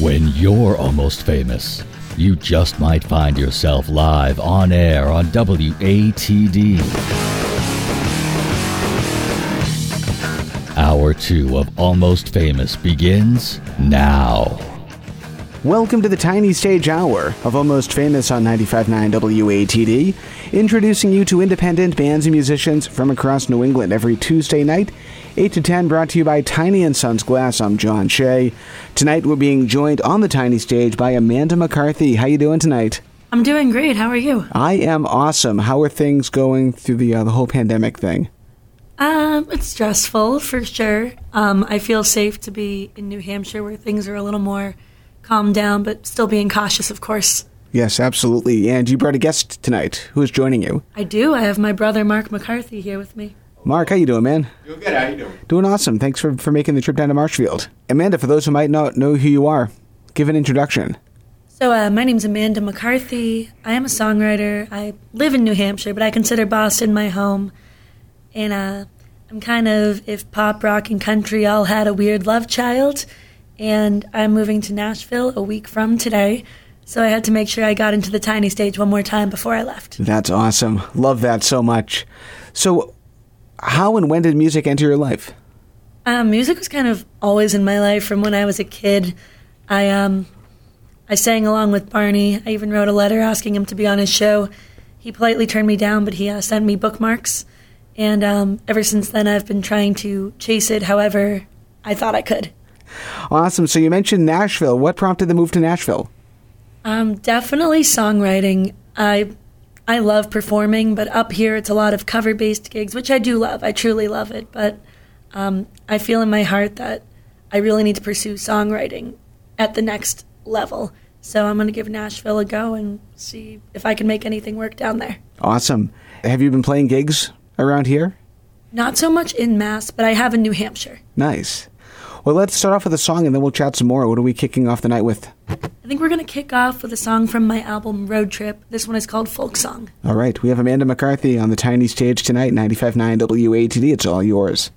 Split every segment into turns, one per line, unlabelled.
When you're almost famous, you just might find yourself live on air on WATD. Hour two of Almost Famous begins now.
Welcome to the Tiny Stage Hour of Almost Famous on 95.9 WATD, introducing you to independent bands and musicians from across New England every Tuesday night, 8 to 10, brought to you by Tiny and Sons Glass. I'm John Shea. Tonight we're being joined on the Tiny Stage by Amanda McCarthy. How you doing tonight?
I'm doing great. How are you?
I am awesome. How are things going through the uh, the whole pandemic thing?
Um, it's stressful for sure. Um, I feel safe to be in New Hampshire where things are a little more calmed down, but still being cautious, of course.
Yes, absolutely. And you brought a guest tonight. Who is joining you?
I do. I have my brother Mark McCarthy here with me.
Mark, how you doing, man?
Doing good. How you doing?
Doing awesome. Thanks for, for making the trip down to Marshfield. Amanda, for those who might not know who you are, give an introduction.
So, uh, my name's Amanda McCarthy. I am a songwriter. I live in New Hampshire, but I consider Boston my home. And uh, I'm kind of, if pop, rock, and country all had a weird love child, and I'm moving to Nashville a week from today. So I had to make sure I got into the tiny stage one more time before I left.
That's awesome. Love that so much. So, how and when did music enter your life?
Um, music was kind of always in my life from when I was a kid. I um, I sang along with Barney. I even wrote a letter asking him to be on his show. He politely turned me down, but he uh, sent me bookmarks. And um, ever since then, I've been trying to chase it however I thought I could.
Awesome. So, you mentioned Nashville. What prompted the move to Nashville?
Um, definitely songwriting. I I love performing, but up here it's a lot of cover based gigs, which I do love. I truly love it. But um, I feel in my heart that I really need to pursue songwriting at the next level. So I'm going to give Nashville a go and see if I can make anything work down there.
Awesome. Have you been playing gigs around here?
Not so much in Mass, but I have in New Hampshire.
Nice. Well, let's start off with a song and then we'll chat some more. What are we kicking off the night with?
I think we're going to kick off with a song from my album Road Trip. This one is called Folk Song.
All right. We have Amanda McCarthy on the tiny stage tonight, 95.9 WATD. It's all yours.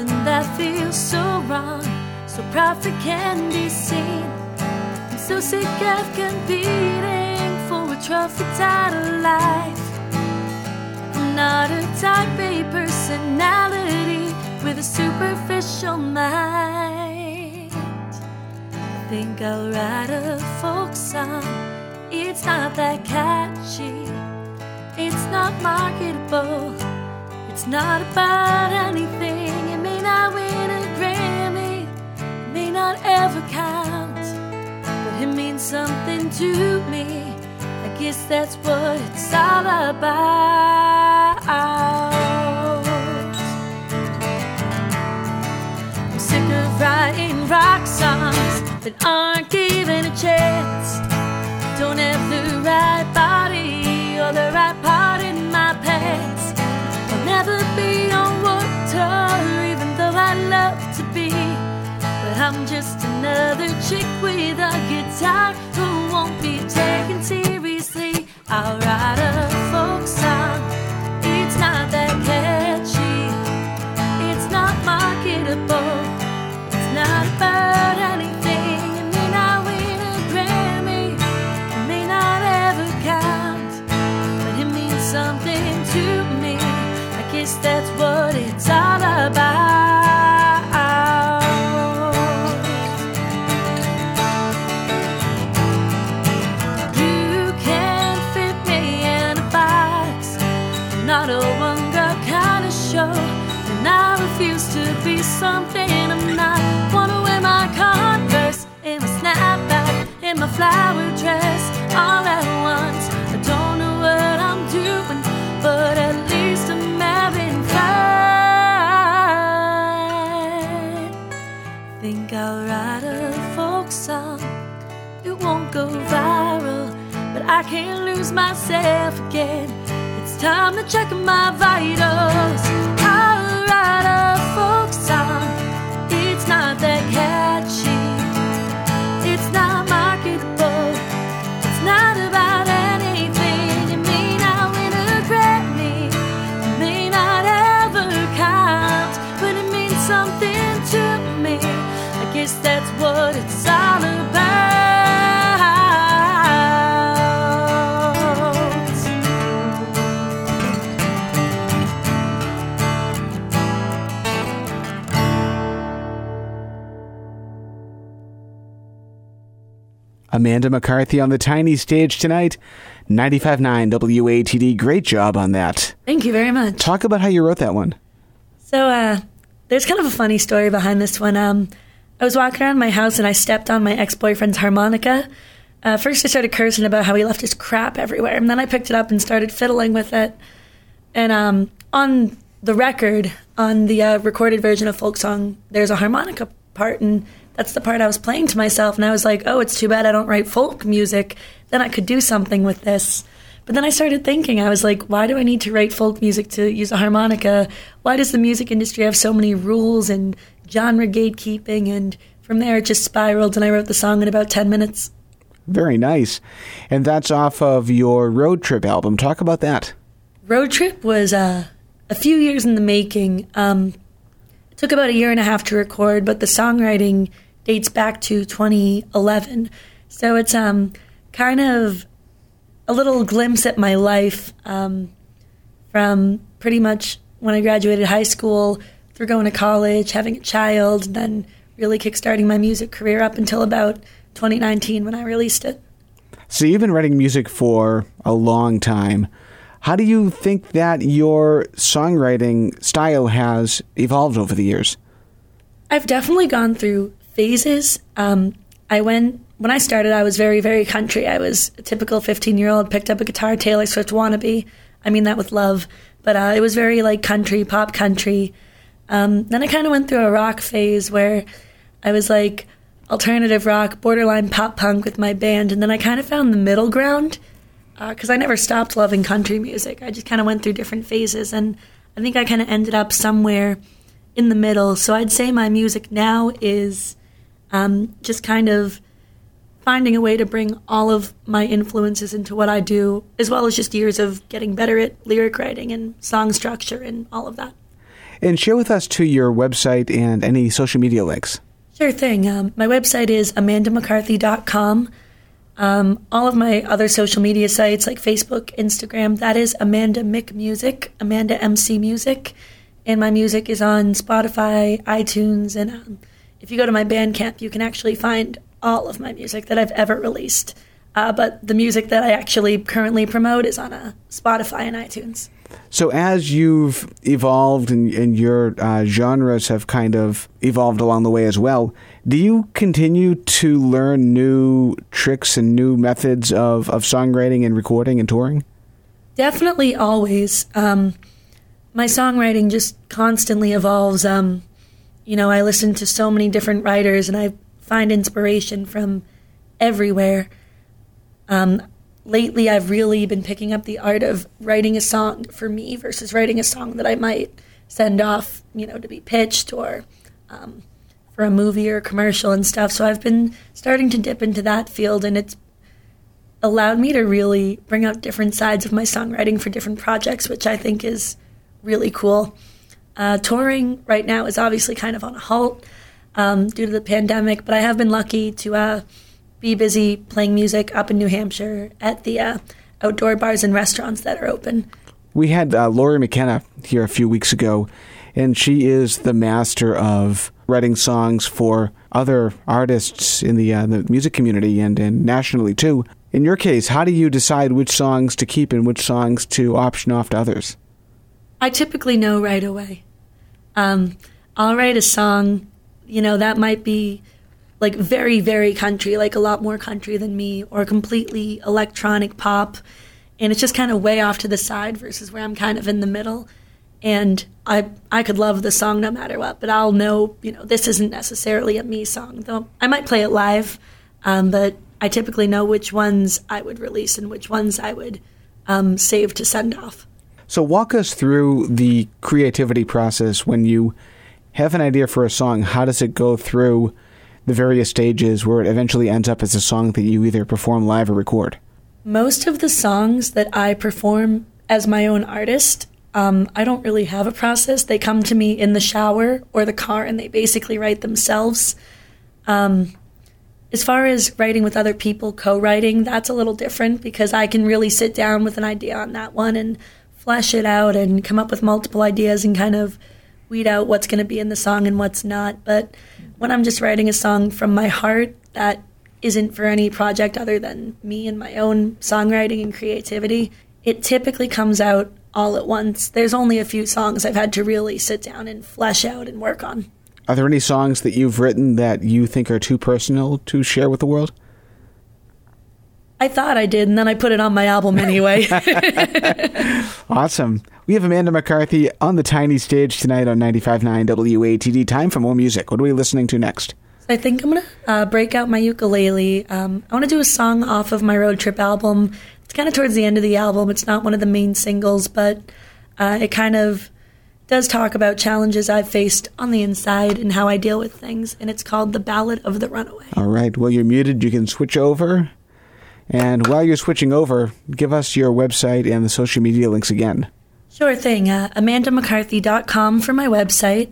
Something that feels so wrong, so perfect can be seen. I'm so sick of competing for a trophy title life. I'm not a type A personality with a superficial mind. I think I'll write a folk song. It's not that catchy. It's not marketable. It's not about anything. Not win a Grammy. May not ever count. But it means something to me. I guess that's what it's all about. I'm sick of writing rock songs that aren't given a chance. Don't have the right body I'm just another chick with a guitar who won't be taken seriously. I'll write a flower dress, all at once. I don't know what I'm doing, but at least I'm having fun. Think I'll write a folk song. It won't go viral, but I can't lose myself again. It's time to check my vitals.
Amanda McCarthy on the tiny stage tonight. 95.9 WATD. Great job on that.
Thank you very much.
Talk about how you wrote that one.
So, uh, there's kind of a funny story behind this one. Um, I was walking around my house and I stepped on my ex boyfriend's harmonica. Uh, first, I started cursing about how he left his crap everywhere, and then I picked it up and started fiddling with it. And um, on the record, on the uh, recorded version of folk song, there's a harmonica part, and that's the part I was playing to myself. And I was like, oh, it's too bad I don't write folk music. Then I could do something with this. But then I started thinking, I was like, why do I need to write folk music to use a harmonica? Why does the music industry have so many rules and genre gatekeeping? And from there, it just spiraled, and I wrote the song in about 10 minutes.
Very nice. And that's off of your road trip album. Talk about that.
Road Trip was uh, a few years in the making. Um, it took about a year and a half to record, but the songwriting dates back to 2011. So it's um, kind of a little glimpse at my life um, from pretty much when I graduated high school through going to college, having a child, and then really kickstarting my music career up until about 2019 when I released it.
So you've been writing music for a long time. How do you think that your songwriting style has evolved over the years?
I've definitely gone through phases. Um, I went when I started. I was very, very country. I was a typical 15 year old. Picked up a guitar, Taylor Swift wannabe. I mean that with love, but uh, it was very like country, pop country. Um, then I kind of went through a rock phase where I was like alternative rock, borderline pop punk with my band, and then I kind of found the middle ground because uh, I never stopped loving country music. I just kind of went through different phases, and I think I kind of ended up somewhere in the middle. So I'd say my music now is um, just kind of finding a way to bring all of my influences into what I do, as well as just years of getting better at lyric writing and song structure and all of that.
And share with us to your website and any social media links.
Sure thing. Um, my website is amandamccarthy.com. Um, all of my other social media sites like Facebook, Instagram, that is Amanda Mick Music, Amanda MC Music. And my music is on Spotify, iTunes, and um, if you go to my Bandcamp, you can actually find all of my music that I've ever released. Uh, but the music that I actually currently promote is on a Spotify and iTunes.
So, as you've evolved and, and your uh, genres have kind of evolved along the way as well, do you continue to learn new tricks and new methods of, of songwriting and recording and touring?
Definitely, always. Um, my songwriting just constantly evolves. Um, you know, I listen to so many different writers and I find inspiration from everywhere. Um, lately I've really been picking up the art of writing a song for me versus writing a song that I might send off, you know, to be pitched or um, for a movie or a commercial and stuff. So I've been starting to dip into that field, and it's allowed me to really bring out different sides of my songwriting for different projects, which I think is really cool. Uh, touring right now is obviously kind of on a halt um, due to the pandemic, but I have been lucky to. Uh, be busy playing music up in New Hampshire at the uh, outdoor bars and restaurants that are open.
We had uh, Lori McKenna here a few weeks ago, and she is the master of writing songs for other artists in the, uh, the music community and, and nationally too. In your case, how do you decide which songs to keep and which songs to option off to others?
I typically know right away. Um, I'll write a song, you know, that might be like very very country like a lot more country than me or completely electronic pop. And it's just kind of way off to the side versus where I'm kind of in the middle. And I I could love the song no matter what but I'll know you know this isn't necessarily a me song though I might play it live um, but I typically know which ones I would release and which ones I would um, save to send off
so walk us through the creativity process when you have an idea for a song how does it go through the various stages where it eventually ends up as a song that you either perform live or record?
Most of the songs that I perform as my own artist, um, I don't really have a process. They come to me in the shower or the car and they basically write themselves.
Um, as far as writing with other people, co writing, that's a little different because I can really sit down with an idea on that one and flesh it out and come up with multiple ideas and kind of weed out what's going to be in the song and what's not. But when I'm just writing a song from my heart that isn't for any project other than me and my own songwriting and creativity, it typically comes out all at once. There's only a few songs I've had to really sit down and flesh out and work on.
Are there any songs that you've written that you think are too personal to share with the world?
I thought I did, and then I put it on my album anyway.
awesome. We have Amanda McCarthy on the tiny stage tonight on 95.9 WATD. Time for more music. What are we listening to next?
I think I'm going to uh, break out my ukulele. Um, I want to do a song off of my road trip album. It's kind of towards the end of the album. It's not one of the main singles, but uh, it kind of does talk about challenges I've faced on the inside and how I deal with things. And it's called The Ballad of the Runaway.
All right. Well, you're muted. You can switch over. And while you're switching over, give us your website and the social media links again.
Sure thing. Uh, AmandaMcCarthy.com for my website.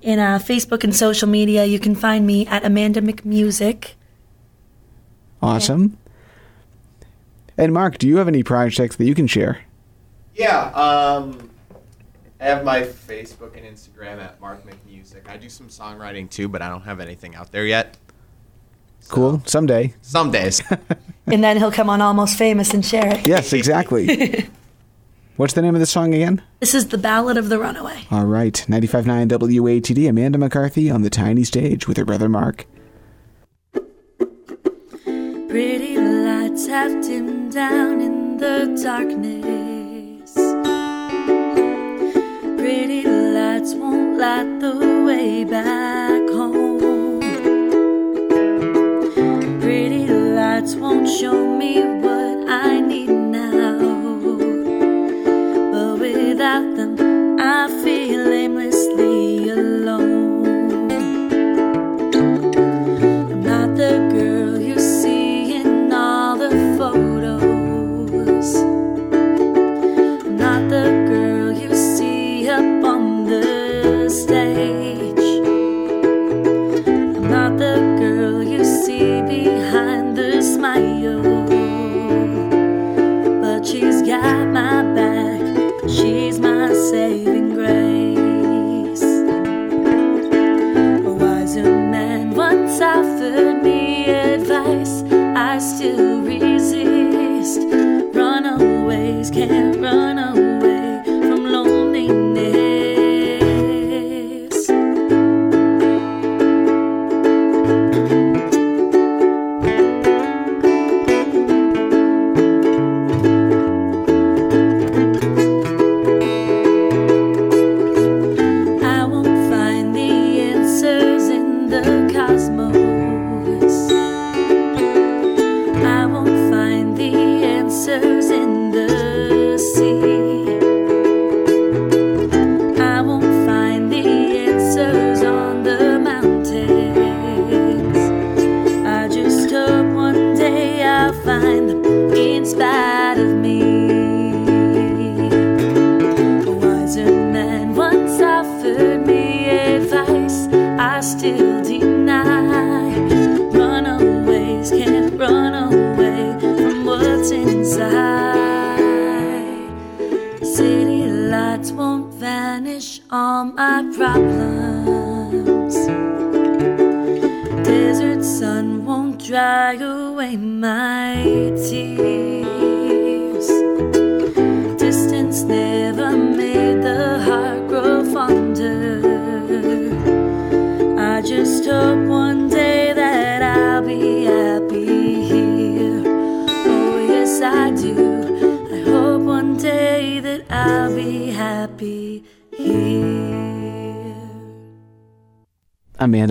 In uh, Facebook and social media, you can find me at Amanda McMusic.
Awesome. Yeah. And Mark, do you have any projects that you can share?
Yeah, um, I have my Facebook and Instagram at Mark McMusic. I do some songwriting too, but I don't have anything out there yet.
So, cool. Someday.
Some days.
and then he'll come on Almost Famous and share it.
Yes, exactly. What's the name of the song again?
This is The Ballad of the Runaway.
All right. 95.9 WATD, Amanda McCarthy on the tiny stage with her brother Mark.
Pretty lights have dimmed down in the darkness. Pretty lights won't light the way back won't show me what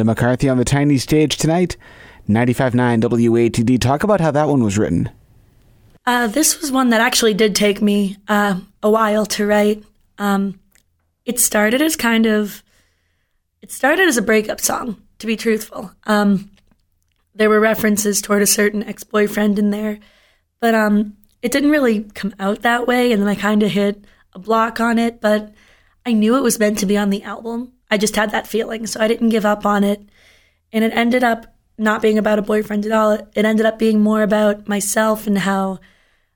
McCarthy on the tiny stage tonight. 95.9 WATD. Talk about how that one was written.
Uh, this was one that actually did take me uh, a while to write. Um, it started as kind of, it started as a breakup song, to be truthful. Um, there were references toward a certain ex-boyfriend in there, but um, it didn't really come out that way. And then I kind of hit a block on it, but I knew it was meant to be on the album. I just had that feeling, so I didn't give up on it. And it ended up
not being about a boyfriend at all. It ended up being more about myself and how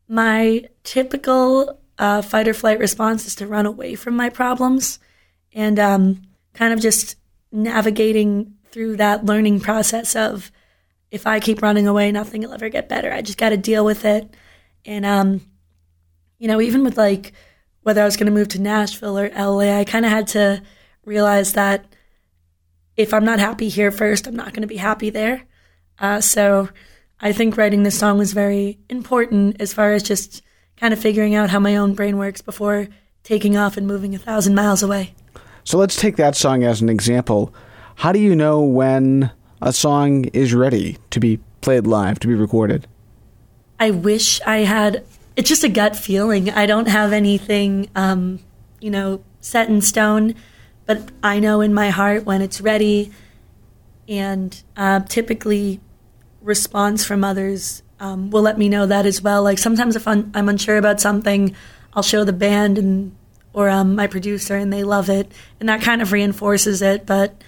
my typical uh, fight or flight response is to run away from my problems and um, kind of just navigating through that learning process of if I keep running away, nothing will ever get better. I just got to deal with it. And, um, you know, even with like whether I was going to move to Nashville or LA, I kind of had to realize that if I'm not happy here first, I'm not going to be happy there. Uh, so I think writing this song was very important as far as just kind of figuring out how my own brain works before taking off and moving a thousand miles away.
So let's take that song as an example. How do you know when a song is ready to be played live, to be recorded?
I wish I had. It's just a gut feeling. I don't have anything, um, you know, set in stone, but I know in my heart when it's ready. And uh, typically, response from others um, will let me know that as well. Like sometimes if I'm, I'm unsure about something, I'll show the band and or um, my producer, and they love it, and that kind of reinforces it. But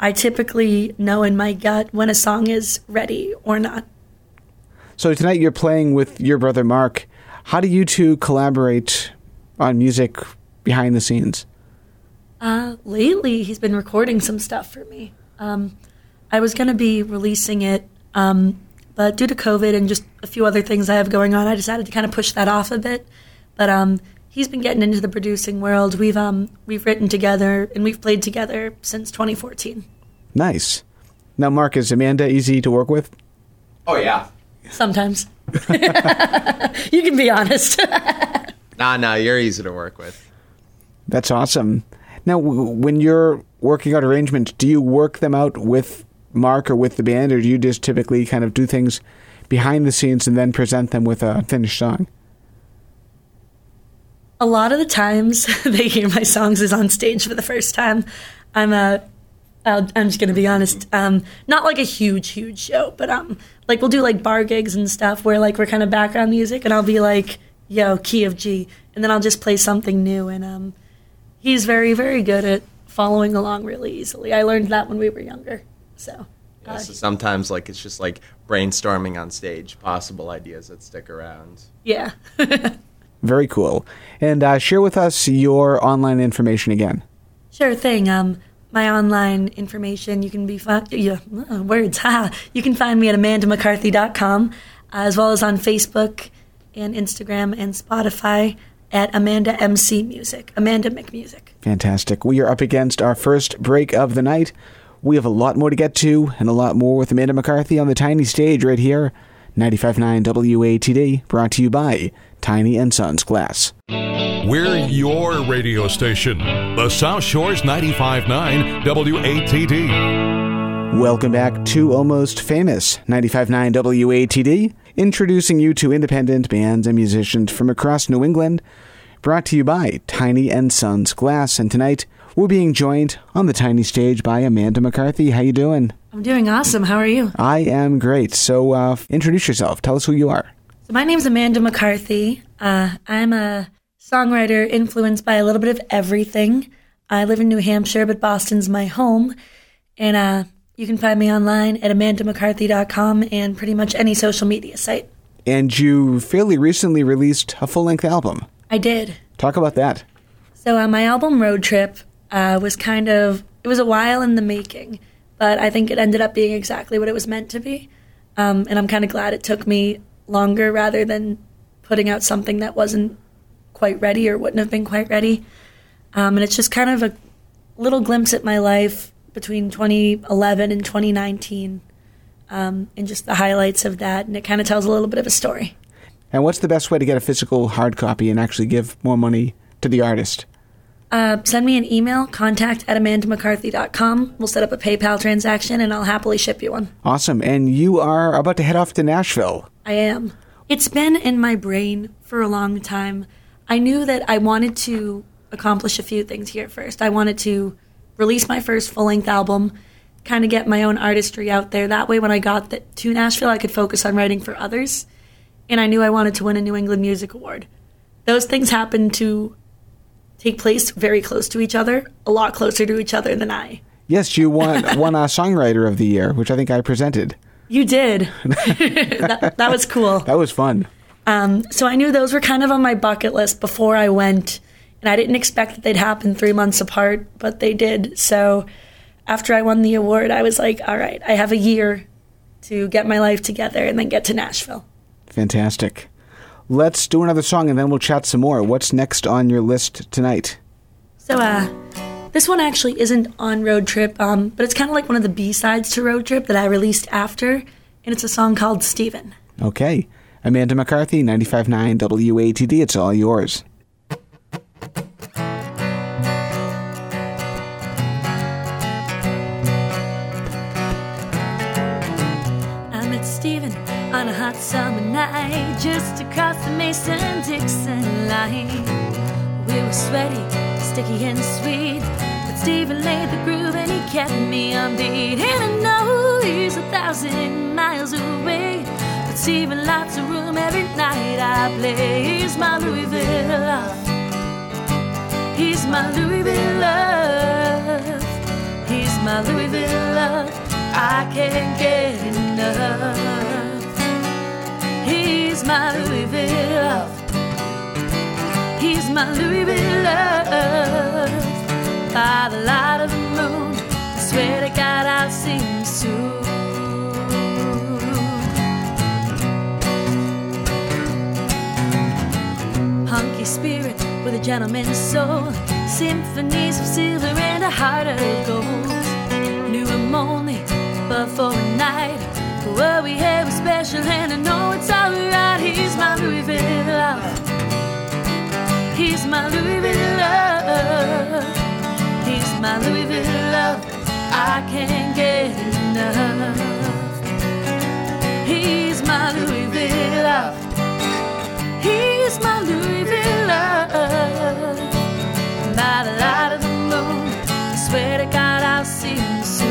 I typically know in my gut when a song is ready or not.
So tonight you're playing with your brother Mark. How do you two collaborate on music behind the scenes?
Uh, lately, he's been recording some stuff for me. Um, I was going to be releasing it, um, but due to COVID and just a few other things I have going on, I decided to kind of push that off a bit. But um, he's been getting into the producing world. We've um, we've written together and we've played together since 2014.
Nice. Now, Mark, is Amanda easy to work with?
Oh yeah.
Sometimes. you can be honest.
Nah, nah, you're easy to work with.
That's awesome. Now, w- when you're working out arrangements, do you work them out with Mark or with the band, or do you just typically kind of do things behind the scenes and then present them with a finished song?
a lot of the times they hear my songs is on stage for the first time. I'm a I'll, I'm just gonna be honest. Um, not like a huge, huge show, but um, like we'll do like bar gigs and stuff where like we're kind of background music, and I'll be like, "Yo, key of G," and then I'll just play something new. And um, he's very, very good at following along really easily. I learned that when we were younger. So,
Yeah,
uh,
so sometimes like it's just like brainstorming on stage, possible ideas that stick around.
yeah.
Very cool. And uh, share with us your online information again.
Sure thing. Um, my online information you can be fi- yeah, uh, words. Ha! You can find me at amandamccarthy.com, uh, as well as on Facebook and Instagram and Spotify at Amanda MC Music, Amanda McMusic.
Fantastic. We are up against our first break of the night. We have a lot more to get to and a lot more with Amanda McCarthy on the tiny stage right here. 95.9 WATD, brought to you by Tiny and Sons Glass.
We're your radio station, the South Shores 95.9 WATD.
Welcome back to Almost Famous 95.9 WATD, introducing you to independent bands and musicians from across New England, brought to you by Tiny and Sons Glass. And tonight, we're being joined on the tiny stage by Amanda McCarthy. How you doing?
I'm doing awesome. How are you?
I am great. So, uh, introduce yourself. Tell us who you are.
So my name's Amanda McCarthy. Uh, I'm a songwriter influenced by a little bit of everything. I live in New Hampshire, but Boston's my home. And uh, you can find me online at amandamccarthy.com and pretty much any social media site.
And you fairly recently released a full length album.
I did.
Talk about that.
So uh, my album Road Trip uh, was kind of it was a while in the making, but I think it ended up being exactly what it was meant to be. Um, and I'm kind of glad it took me longer rather than putting out something that wasn't quite ready or wouldn't have been quite ready. Um, and it's just kind of a little glimpse at my life between 2011 and 2019, um, and just the highlights of that. And it kind of tells a little bit of a story.
And what's the best way to get a physical hard copy and actually give more money to the artist?
Uh, send me an email, contact at amandamccarthy.com. We'll set up a PayPal transaction and I'll happily ship you one.
Awesome. And you are about to head off to Nashville.
I am. It's been in my brain for a long time. I knew that I wanted to accomplish a few things here first. I wanted to release my first full length album, kind of get my own artistry out there. That way, when I got the, to Nashville, I could focus on writing for others. And I knew I wanted to win a New England Music Award. Those things happened to take place very close to each other, a lot closer to each other than I.
Yes, you won won a songwriter of the year, which I think I presented.
You did. that, that was cool.
That was fun.
Um, so I knew those were kind of on my bucket list before I went, and I didn't expect that they'd happen three months apart, but they did. So after I won the award, I was like, all right, I have a year to get my life together and then get to Nashville.
Fantastic. Let's do another song and then we'll chat some more. What's next on your list tonight?
So, uh, this one actually isn't on Road Trip, um, but it's kind of like one of the B sides to Road Trip that I released after, and it's a song called Steven.
Okay. Amanda McCarthy, 95.9 WATD. It's all yours.
On a hot summer night just across the Mason Dixon line. We were sweaty, sticky, and sweet. But Steven laid the groove and he kept me on beat. And I know he's a thousand miles away. But Steven lots of room every night I play. He's my Louisville love. He's my Louisville love. He's my Louisville love. I can't get enough. He's my Louisville. He's my Louisville love. By the light of the moon, I swear to God I'll him soon. Hunky spirit with a gentleman's soul, symphonies of silver and a heart of gold. Knew him only but for a night. What we had was special, and I know it's alright. He's my Louisville love. He's my Louisville love. He's my Louisville love. I can't get enough. He's my Louisville love. He's my Louisville love. By the light of the moon, I swear to God I'll see him soon.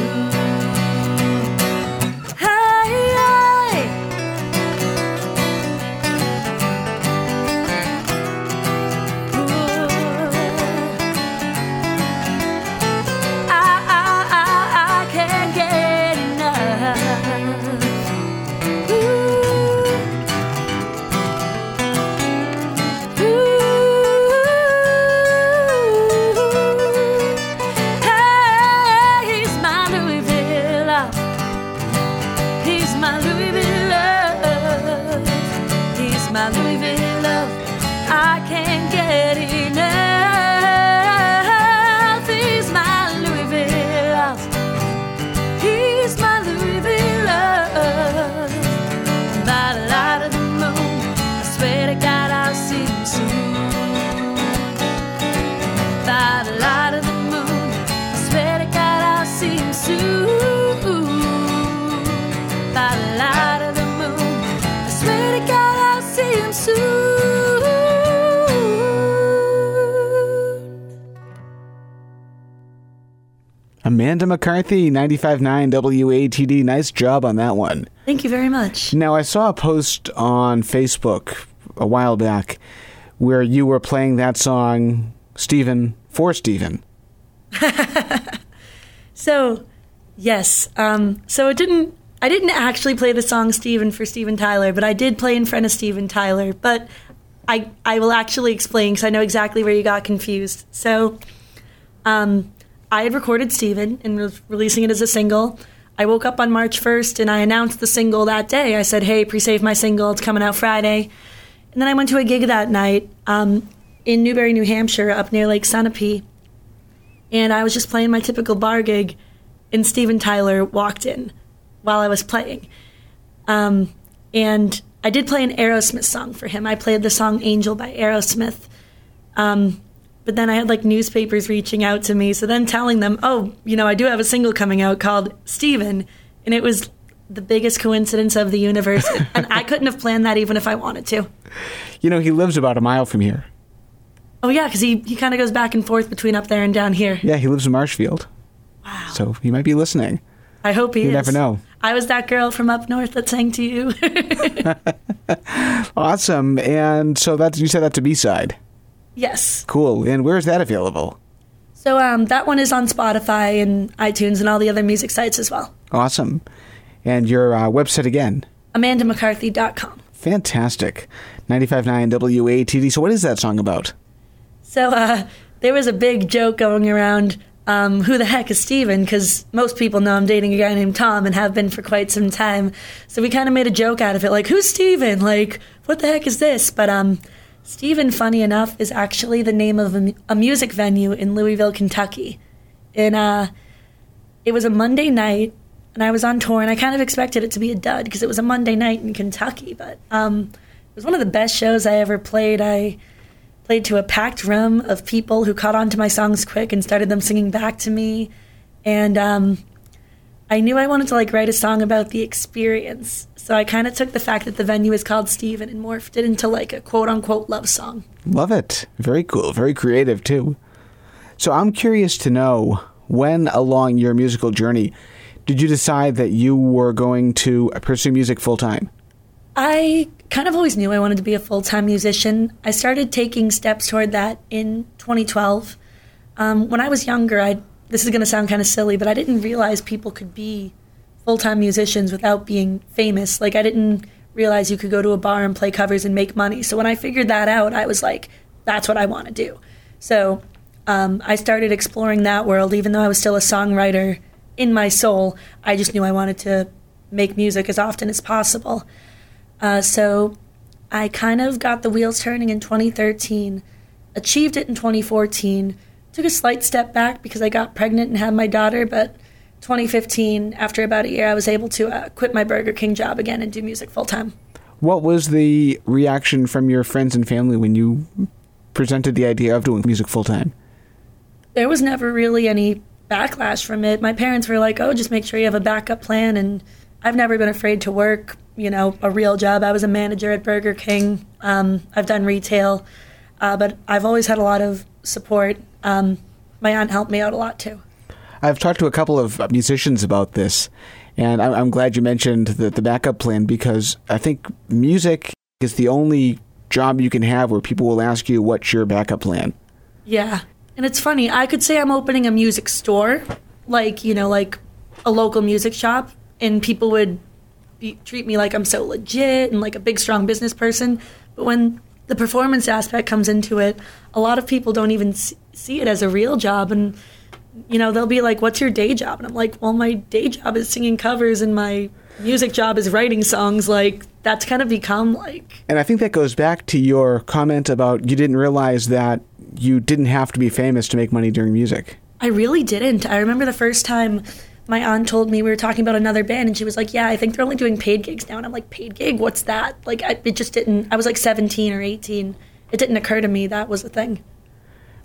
Amanda McCarthy, 95.9 WATD. Nice job on that one.
Thank you very much.
Now, I saw a post on Facebook a while back where you were playing that song, Steven, for Steven.
So, yes. Um, so it didn't. I didn't actually play the song Steven for Steven Tyler, but I did play in front of Steven Tyler. But I I will actually explain because I know exactly where you got confused. So, um, I had recorded Steven and was releasing it as a single. I woke up on March 1st and I announced the single that day. I said, "Hey, pre-save my single. It's coming out Friday." And then I went to a gig that night um, in Newbury, New Hampshire, up near Lake Sunapee and I was just playing my typical bar gig, and Steven Tyler walked in while I was playing. Um, and I did play an Aerosmith song for him. I played the song Angel by Aerosmith. Um, but then I had like newspapers reaching out to me, so then telling them, oh, you know, I do have a single coming out called Steven. And it was the biggest coincidence of the universe. and I couldn't have planned that even if I wanted to.
You know, he lives about a mile from here.
Oh, yeah, because he, he kind of goes back and forth between up there and down here.
Yeah, he lives in Marshfield. Wow. So he might be listening.
I hope he
You
is.
never know.
I was that girl from up north that sang to you.
Awesome. And so that's you said that's a B side.
Yes.
Cool. And where is that available?
So um, that one is on Spotify and iTunes and all the other music sites as well.
Awesome. And your uh, website again?
AmandaMcCarthy.com.
Fantastic. 95.9 WATD. So, what is that song about?
So uh, there was a big joke going around. Um, who the heck is Steven? Because most people know I'm dating a guy named Tom and have been for quite some time. So we kind of made a joke out of it, like, who's Steven? Like, what the heck is this? But um, Steven, funny enough, is actually the name of a, a music venue in Louisville, Kentucky. And uh, it was a Monday night, and I was on tour, and I kind of expected it to be a dud because it was a Monday night in Kentucky. But um, it was one of the best shows I ever played. I played to a packed room of people who caught on to my songs quick and started them singing back to me. And um, I knew I wanted to like write a song about the experience. So I kind of took the fact that the venue is called Steven and morphed it into like a quote unquote love song.
Love it. Very cool. Very creative, too. So, I'm curious to know when along your musical journey did you decide that you were going to pursue music full time?
I kind of always knew I wanted to be a full time musician. I started taking steps toward that in 2012. Um, when I was younger, I this is going to sound kind of silly, but I didn't realize people could be full time musicians without being famous. Like I didn't realize you could go to a bar and play covers and make money. So when I figured that out, I was like, that's what I want to do. So um, I started exploring that world, even though I was still a songwriter in my soul. I just knew I wanted to make music as often as possible. Uh, so I kind of got the wheels turning in 2013, achieved it in 2014, took a slight step back because I got pregnant and had my daughter, but 2015, after about a year, I was able to uh, quit my Burger King job again and do music full time.
What was the reaction from your friends and family when you presented the idea of doing music full time?
There was never really any backlash from it. My parents were like, oh, just make sure you have a backup plan. And I've never been afraid to work, you know, a real job. I was a manager at Burger King. Um, I've done retail, uh, but I've always had a lot of support. Um, my aunt helped me out a lot too.
I've talked to a couple of musicians about this, and I'm, glad you mentioned the, the backup plan because I think music is the only job you can have where people will ask you, What's your backup plan?
Yeah. And it's funny, I could say I'm opening a music store, like, you know, like a local music shop, and people would be, treat me like I'm so legit and like a big, strong business person. But when the performance aspect comes into it, a lot of people don't even see, see it as a real job. And, you know, they'll be like, What's your day job? And I'm like, Well, my day job is singing covers, and my music job is writing songs. Like, that's kind of become like
And I think that goes back to your comment about you didn't realize that you didn't have to be famous to make money doing music.
I really didn't. I remember the first time my aunt told me we were talking about another band, and she was like, "Yeah, I think they're only doing paid gigs now." And I'm like, "Paid gig? What's that?" Like, I, it just didn't. I was like 17 or 18. It didn't occur to me that was a thing.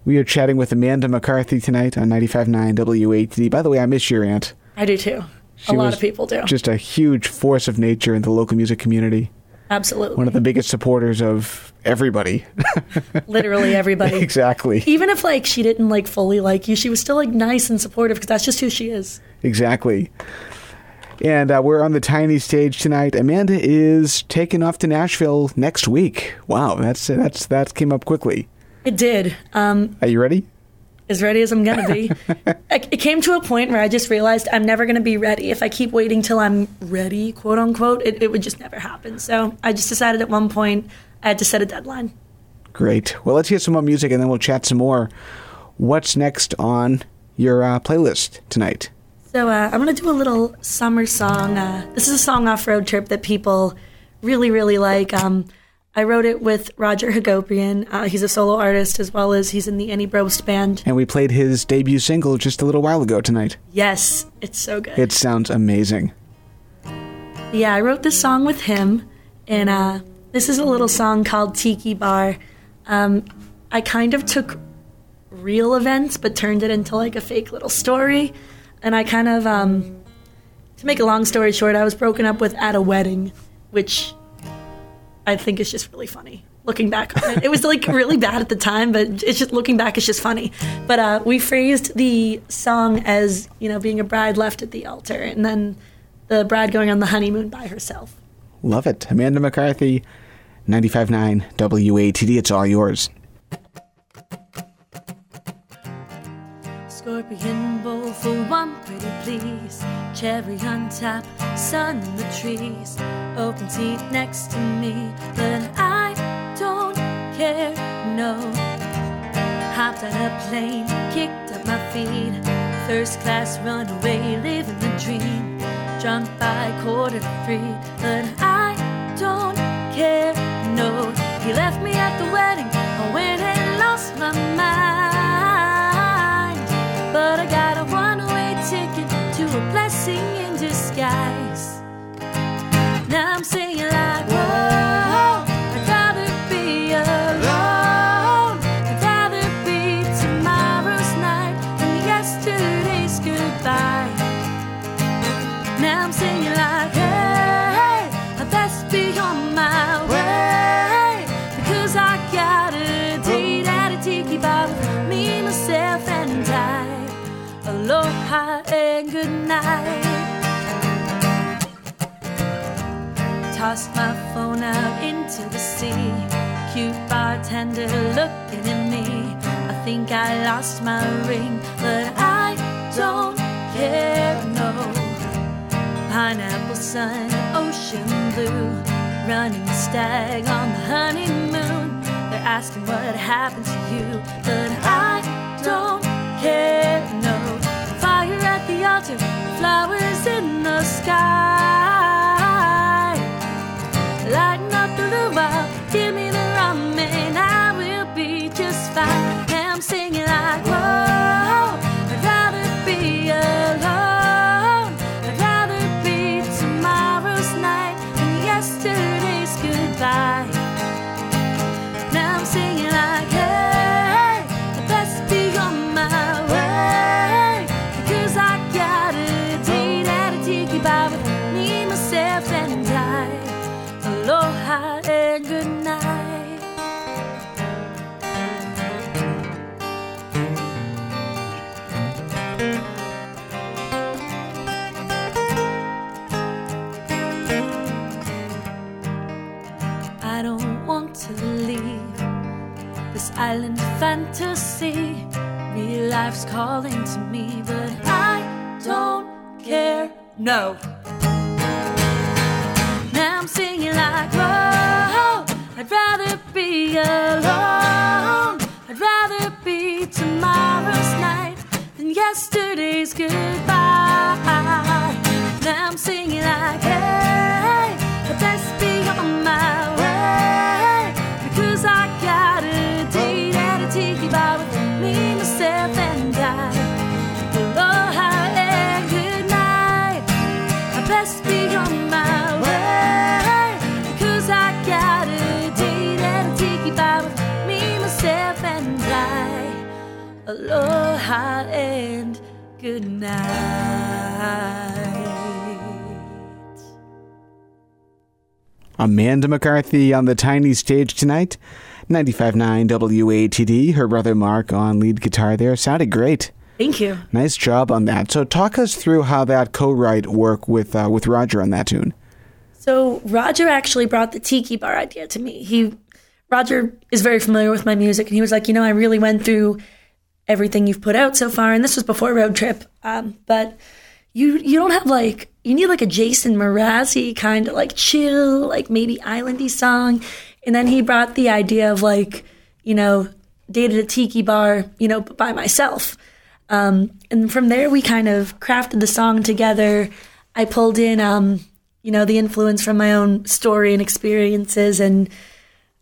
We are chatting with Amanda McCarthy tonight on 95.9 WATD. By the way, I miss your aunt.
I do too.
She
a lot of people do.
Just a huge force of nature in the local music community.
Absolutely.
One of the biggest supporters of everybody.
Literally everybody.
exactly.
Even if like she didn't like fully like you, she was still like nice and supportive because that's just who she is.
Exactly. And uh, we're on the tiny stage tonight. Amanda is taking off to Nashville next week. Wow, that's that's that came up quickly.
It did. Um,
Are you ready?
as ready as I'm gonna be. it it came to a point where I just realized I'm never gonna be ready. If I keep waiting till I'm ready, quote unquote, it, it would just never happen. So I just decided at one point I had to set a deadline.
Great. Well, let's hear some more music and then we'll chat some more. What's next on your uh, playlist tonight?
So uh, I'm gonna do a little summer song. Uh, this is a song off road trip that people really, really like. Um, I wrote it with Roger Hagopian. Uh, he's a solo artist as well as he's in the Annie Brobst band.
And we played his debut single just a little while ago tonight.
Yes, it's so good.
It sounds amazing.
Yeah, I wrote this song with him, and uh, this is a little song called Tiki Bar. Um, I kind of took real events but turned it into like a fake little story, and I kind of, um, to make a long story short, I was broken up with at a wedding, which I think is just really funny. Looking back on it, it was like really bad at the time, but it's just looking back, it's just funny. But uh, we phrased the song as you know being a bride left at the altar, and then the bride going on the honeymoon by herself.
Love it. Amanda McCarthy, 95.9 WATD. It's all yours.
European bowl for one pretty please. Cherry on top, sun in the trees. Open seat next to me, but I don't care, no. Hopped on a plane, kicked up my feet. First class runaway, living the dream. Drunk by quarter to three, but I don't care, no. He left me at the wedding, I went and lost my mind. But I got a one way ticket to a blessing in disguise. Now I'm singing like, whoa, I'd rather be alone. I'd rather be tomorrow's night than yesterday's goodbye. Now I'm singing like, Tossed my phone out into the sea. Cute bartender looking at me. I think I lost my ring, but I don't care, no. Pineapple sun, ocean blue. Running stag on the honeymoon. They're asking what happened to you, but I don't care, island fantasy. Real life's calling to me, but I don't care. No. Now I'm singing like, whoa, I'd rather be alone. I'd rather be tomorrow's night than yesterday's goodbye. Now I'm singing like, hey, I best be on my Aloha and good night.
Amanda McCarthy on the tiny stage tonight. 95.9 WATD. Her brother Mark on lead guitar there. Sounded great.
Thank you.
Nice job on that. So talk us through how that co-write worked with uh, with Roger on that tune.
So Roger actually brought the tiki bar idea to me. He Roger is very familiar with my music, and he was like, you know, I really went through everything you've put out so far, and this was before Road Trip. Um, but you you don't have like you need like a Jason Mrazzi kind of like chill, like maybe islandy song, and then he brought the idea of like you know dated a tiki bar, you know, by myself. Um, and from there, we kind of crafted the song together. I pulled in, um, you know, the influence from my own story and experiences, and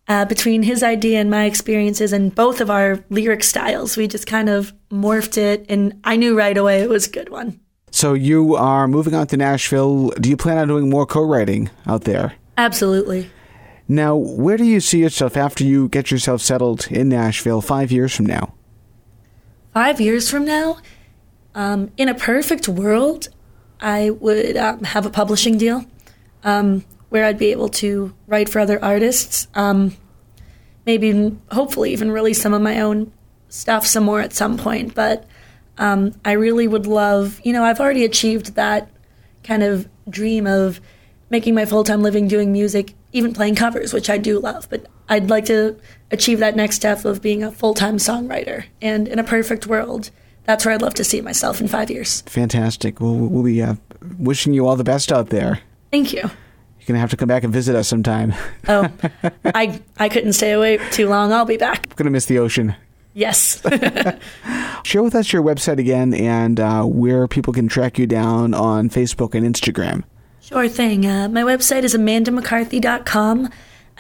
uh, between his idea and my experiences, and both of our lyric styles, we just kind of morphed it. And I knew right away it was a good one.
So you are moving on to Nashville. Do you plan on doing more co-writing out there?
Absolutely.
Now, where do you see yourself after you get yourself settled in Nashville five years from now?
Five years from now, um, in a perfect world, I would um, have a publishing deal um, where I'd be able to write for other artists. Um, maybe, hopefully, even release some of my own stuff some more at some point. But um, I really would love, you know, I've already achieved that kind of dream of making my full time living doing music, even playing covers, which I do love. But I'd like to achieve that next step of being a full time songwriter. And in a perfect world,
that's where I'd love to see myself in five years.
Fantastic. Well, we'll be uh, wishing you all the best out there.
Thank you.
You're gonna have to come back and visit us sometime.
Oh, I I couldn't stay away too long. I'll be back.
gonna miss the ocean.
Yes.
Share with us your website again and uh, where people can track you down on Facebook and Instagram.
Sure thing. Uh, my website is amandamccarthy.com.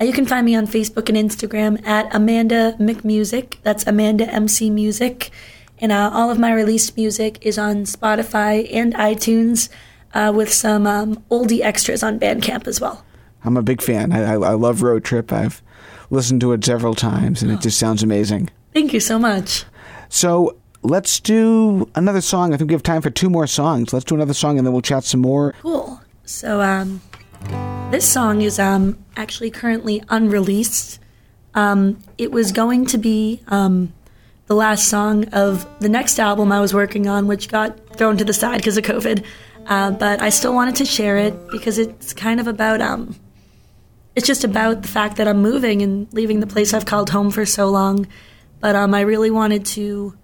Uh, you can find me on Facebook and Instagram at Amanda McMusic. That's Amanda MC Music. And uh, all of my released music is on Spotify and iTunes uh, with some um, oldie extras on Bandcamp as well.
I'm a big fan. I, I, I love Road Trip. I've listened to it several times and it just sounds amazing.
Thank you so much.
So let's do another song. I think we have time for two more songs. Let's do another song and then we'll chat some more.
Cool. So, um, this song is um, actually currently unreleased. Um, it was going to be um, the last song of the next album I was working on, which got thrown to the side because of COVID. Uh, but I still wanted to share it because it's kind of about um, it's just about the fact that I'm moving and leaving the place I've called home for so long. But um, I really wanted to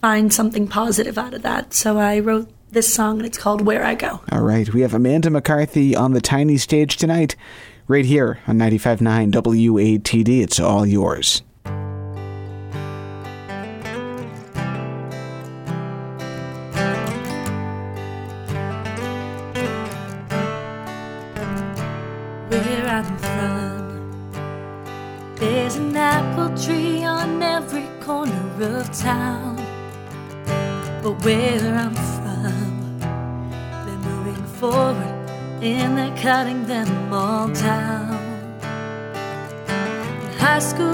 find something positive out of that, so I wrote this song and it's called Where I Go.
All right. We have Amanda McCarthy on the tiny stage tonight, right here on 95.9 WATD. It's all yours.
Of town. But where I'm from, they're moving forward and they're cutting them all down. In high school,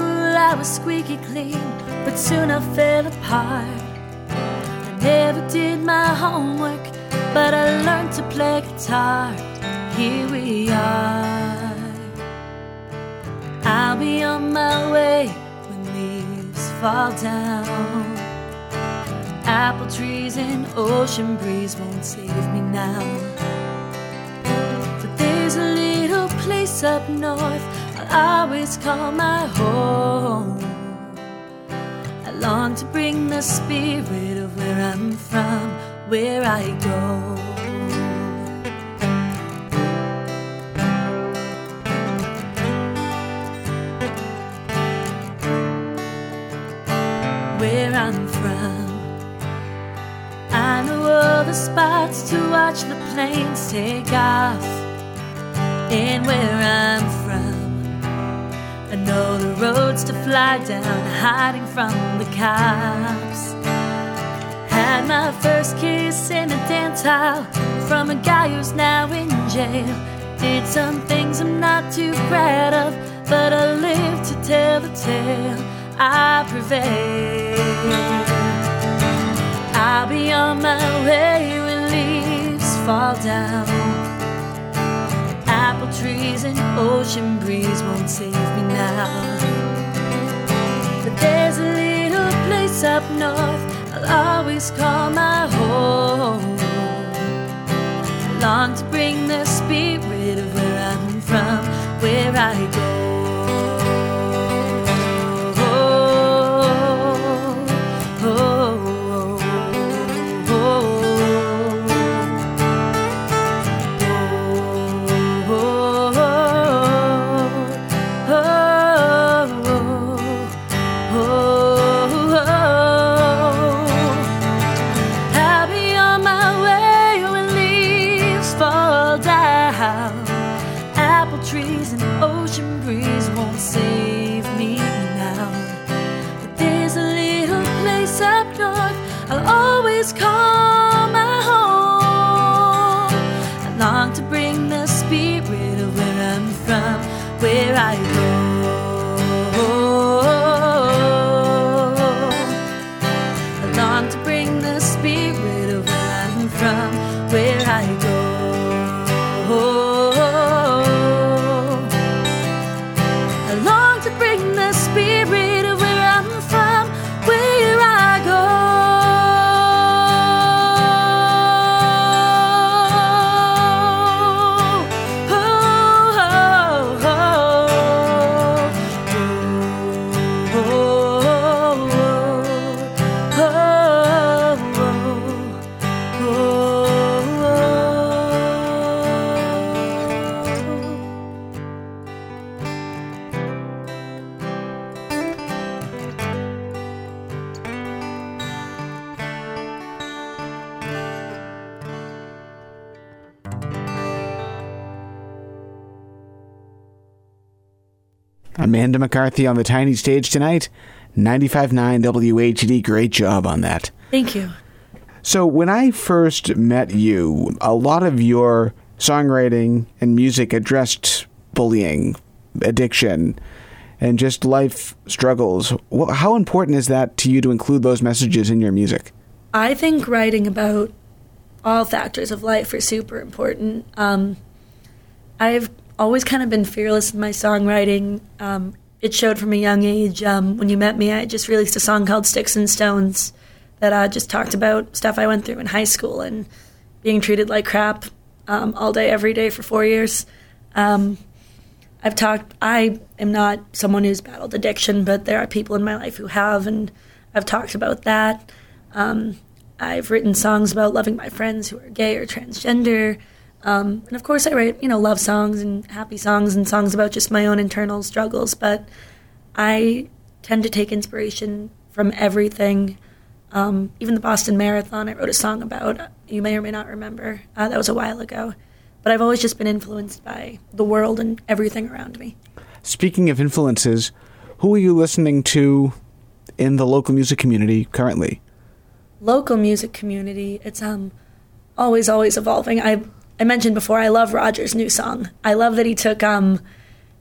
I was squeaky clean, but soon I fell apart. I never did my homework, but I learned to play guitar. Here we are. I'll be on my way fall down. Apple trees and ocean breeze won't save me now. But there's a little place up north I'll always call my home. I long to bring the spirit of where I'm from, where I go. To watch the planes take off. And where I'm from, I know the roads to fly down, hiding from the cops. Had my first kiss in a dance hall from a guy who's now in jail. Did some things I'm not too proud of, but I live to tell the tale. I prevail. I'll be on my way leaves fall down. Apple trees and ocean breeze won't save me now. But there's a little place up north I'll always call my home. Long to bring the spirit of where I'm from, where I go.
Amanda McCarthy on the tiny stage tonight. 95.9 WATD. Great job on that.
Thank you.
So, when I first met you, a lot of your songwriting and music addressed bullying, addiction, and just life struggles. How important is that to you to include those messages in your music?
I think writing about all factors of life are super important. Um, I've always kind of been fearless in my songwriting. Um, it showed from a young age. Um, when you met me, I just released a song called Sticks and Stones that uh, just talked about stuff I went through in high school and being treated like crap um, all day, every day for four years. Um, I've talked, I am not someone who's battled addiction, but there are people in my life who have, and I've talked about that. Um, I've written songs about loving my friends who are gay or transgender. Um, and of course, I write, you know, love songs and happy songs and songs about just my own internal struggles. But I tend to take inspiration from everything. Um, even the Boston Marathon, I wrote a song about. You may or may not remember. Uh, that was a while ago. But I've always just been influenced by the world and everything around me.
Speaking of influences, who are you listening to in the local music community currently?
local music community, it's um always always evolving. I I mentioned before I love Roger's new song. I love that he took um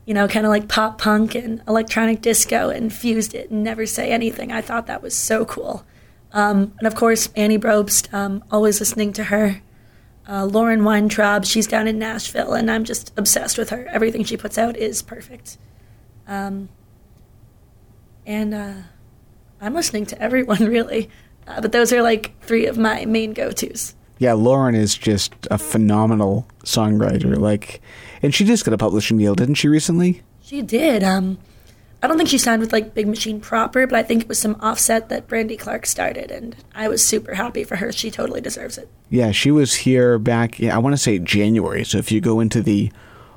you know kind of like pop punk and electronic disco and fused it and never say anything. I thought that was so cool. Um, and of course Annie Brobst, um, always listening to her. Uh, Lauren Weintraub, she's down in Nashville, and I'm just obsessed with her. Everything she puts out is perfect. Um, and uh, I'm listening to everyone really. Uh, but those are like three of my main go tos.
Yeah, Lauren is just a phenomenal songwriter. Like, and she just got a publishing deal, didn't she recently?
She did. Um, I don't think she signed with like Big Machine proper, but I think it was some offset that Brandy Clark started, and I was super happy for her. She totally deserves it.
Yeah, she was here back. Yeah, I want to say January. So if you go into the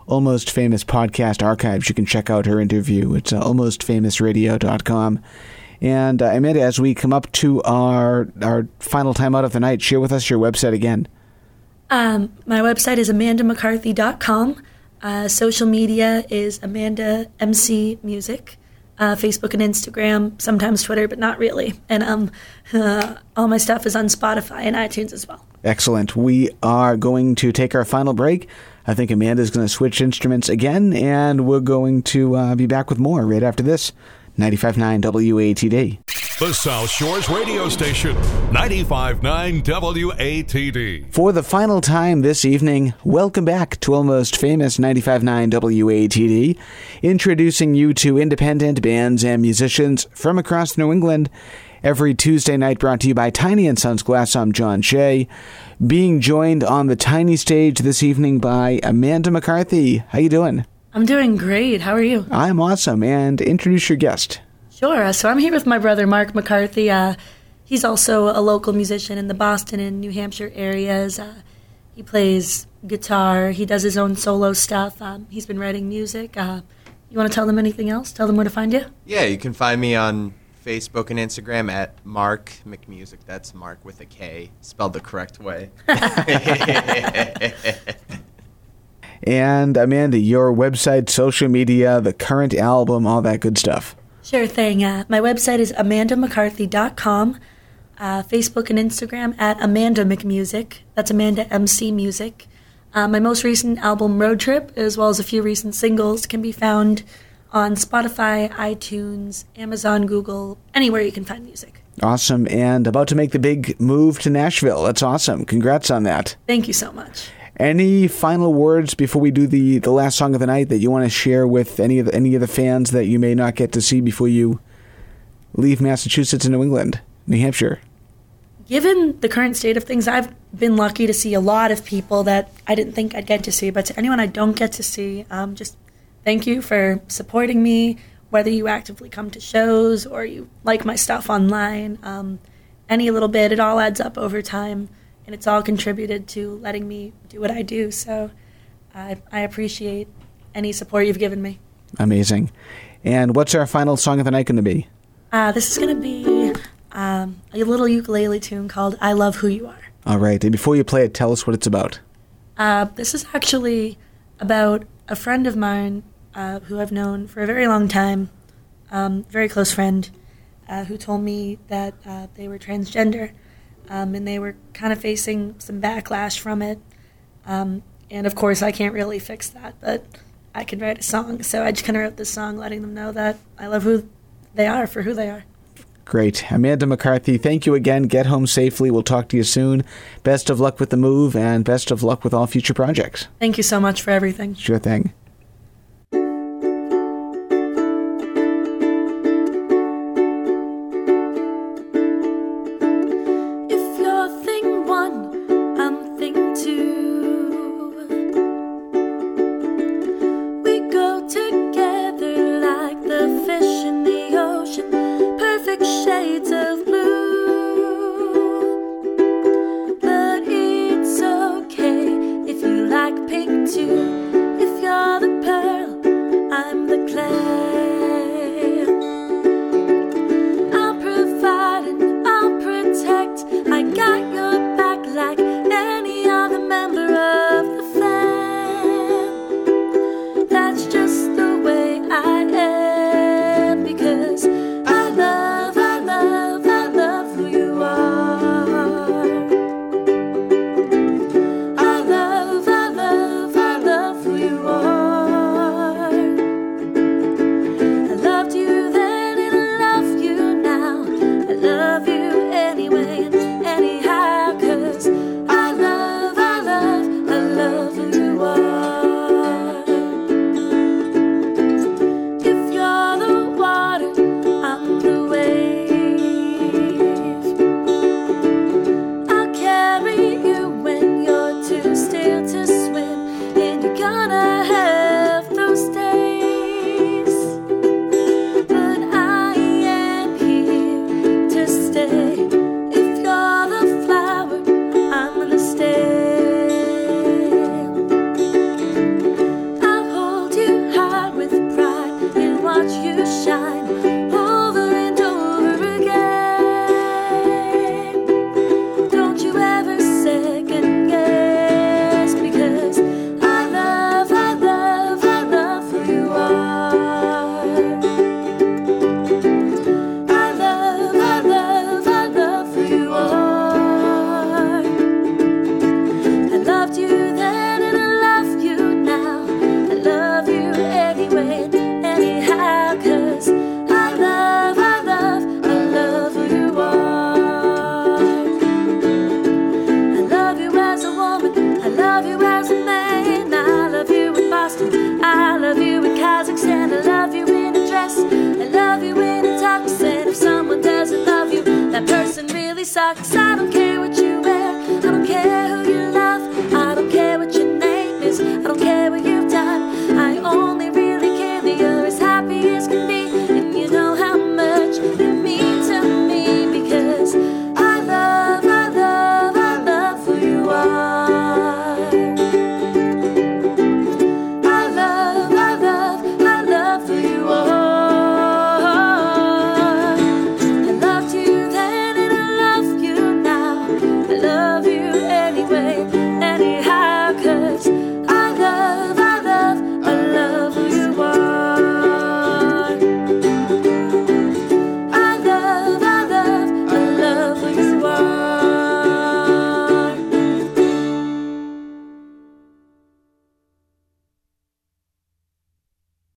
Almost Famous podcast archives, you can check out her interview. It's uh, almostfamousradio.com. And uh, Amanda, as we come up to our our final time out of the night, share with us your website again.
Um, my website is amandamccarthy.com. Uh, social media is Amanda MC Music. Uh, Facebook and Instagram, sometimes Twitter, but not really. And um, uh, all my stuff is on Spotify and iTunes as well.
Excellent. We are going to take our final break. I think Amanda's going to switch instruments again, and we're going to uh, be back with more right after this. 95.9 WATD.
The South Shores radio station, 95.9 WATD.
For the final time this evening, welcome back to Almost Famous 95.9 WATD, introducing you to independent bands and musicians from across New England. Every Tuesday night brought to you by Tiny and Sons Glass, I'm John Shea. Being joined on the tiny stage this evening by Amanda McCarthy. How you doing?
I'm doing great. How are you?
I'm awesome. And introduce your guest.
Sure. So I'm here with my brother, Mark McCarthy. Uh, he's also a local musician in the Boston and New Hampshire areas. Uh, he plays guitar. He does his own solo stuff. Um, he's been writing music. Uh, you want to tell them anything else? Tell them where to find you?
Yeah, you can find me on Facebook and Instagram at Mark McMusic. That's Mark with a K, spelled the correct way.
And Amanda, your website, social media, the current album, all that good stuff.
Sure thing. Uh, my website is amandamccarthy.com. Uh, Facebook and Instagram at Amanda McMusic. That's Amanda MC Music. Uh, my most recent album, Road Trip, as well as a few recent singles, can be found on Spotify, iTunes, Amazon, Google, anywhere you can find music.
Awesome. And about to make the big move to Nashville. That's awesome. Congrats on that.
Thank you so much.
Any final words before we do the, the last song of the night that you want to share with any of the, any of the fans that you may not get to see before you leave Massachusetts and New England, New Hampshire?
Given the current state of things, I've been lucky to see a lot of people that I didn't think I'd get to see. But to anyone I don't get to see, um, just thank you for supporting me, whether you actively come to shows or you like my stuff online. Um, any little bit, it all adds up over time, and it's all contributed to letting me do what I do. So I, I appreciate any support you've given me.
Amazing. And what's our final song of the night going to be?
Uh, this is going to be um, a little ukulele tune called I Love Who You Are.
All right. And before you play it, tell us what it's about.
Uh, this is actually about a friend of mine
uh, who I've known for a very long time, um, very close friend, uh, who told me that uh, they were transgender um, and they were kind of facing some backlash from it. Um, and of course, I can't really fix that, but I can write a song. So I just kind of wrote this song letting them know that I love who they are for who they are.
Great. Amanda McCarthy, thank you again. Get home safely. We'll talk to you soon. Best of luck with the move and best of luck with all future projects.
Thank you so much for everything.
Sure thing.
Sucks.